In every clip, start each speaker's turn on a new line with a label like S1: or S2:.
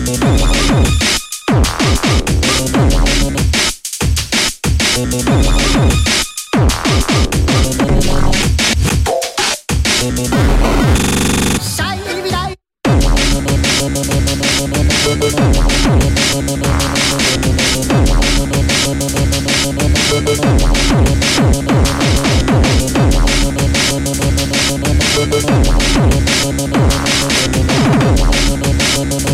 S1: no, no, no.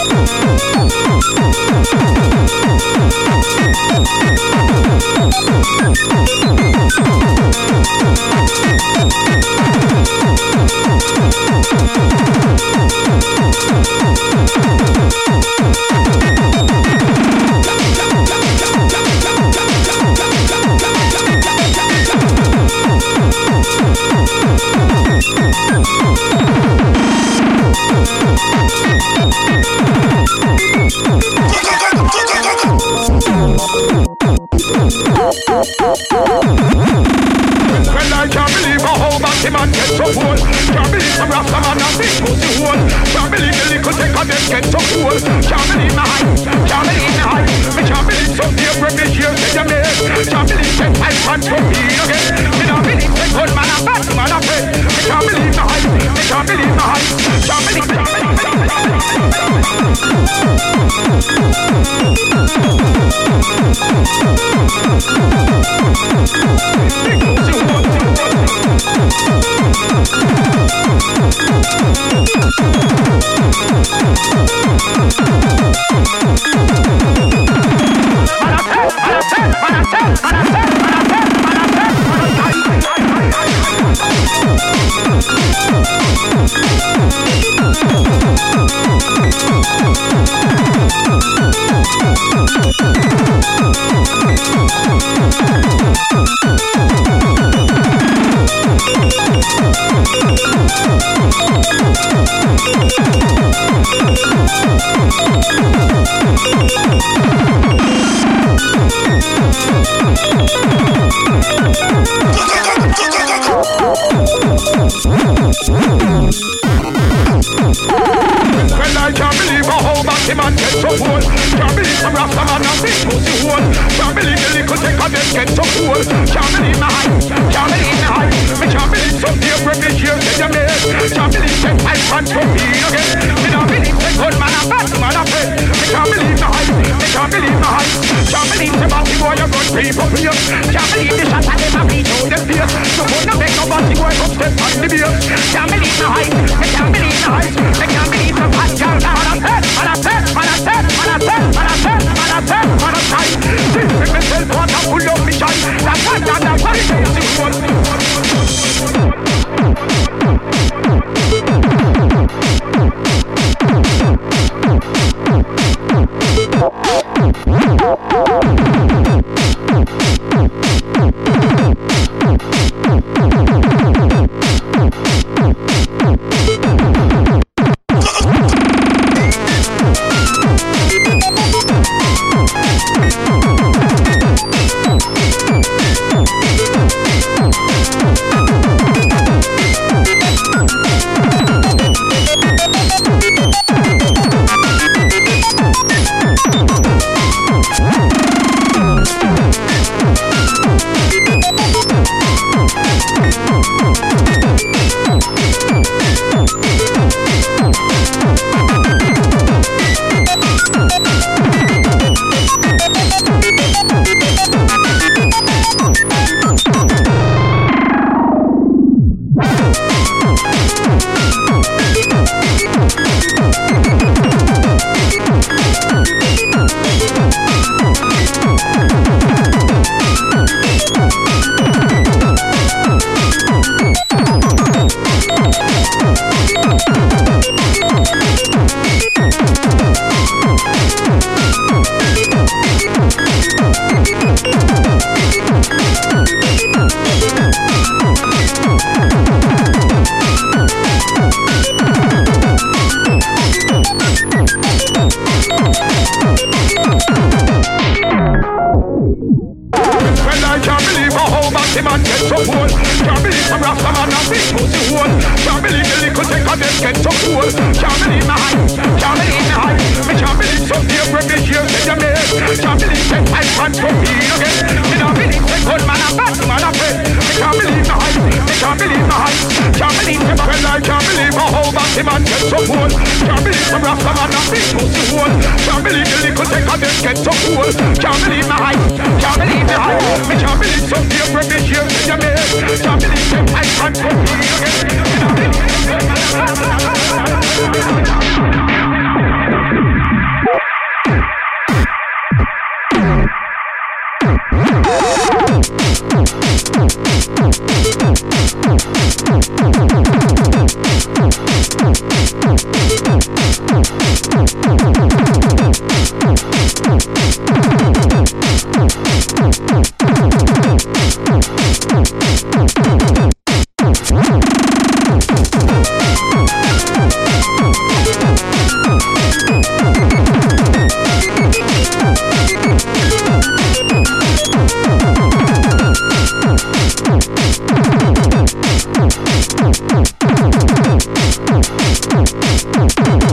S1: Oh, oh, oh, oh, oh. Well, I can't believe how Batty man get so cool Can't believe some Rasta man a big pussy hole Can't believe the little take a death get so cool Can't believe my hype, can't believe my hype Me can't believe some dear rubbish you say you make Can't believe that I can't compete again. Thank you. believe the little thing of them get so cool. Can't believe my eyes, can't believe my eyes. Me can't believe some dear privilege here that you made. Can't believe that I can't compete again. Me not believe that good man a bad man a friend. Me can't believe my eyes, me can't believe my eyes. Believe cool. Can't believe some rasta man and big pussy hole. Can't believe the little of them get so cool. Can't believe my height. Can't believe my height. Me can't believe some dear break here in the. Can't believe that I can't compete again. Me not believe that good man and bad man a friend. Me can't believe my the man get so cool. Can't believe some rasta man and big pussy hole. Can't believe the little take of them get so cool. Can't believe my height. Can't believe my height. Me can't believe some dear break here in the made. Can't believe that I can't compete again. Big pussy hole. Big pussy hole. Big, big, big, big, big, big, big, big.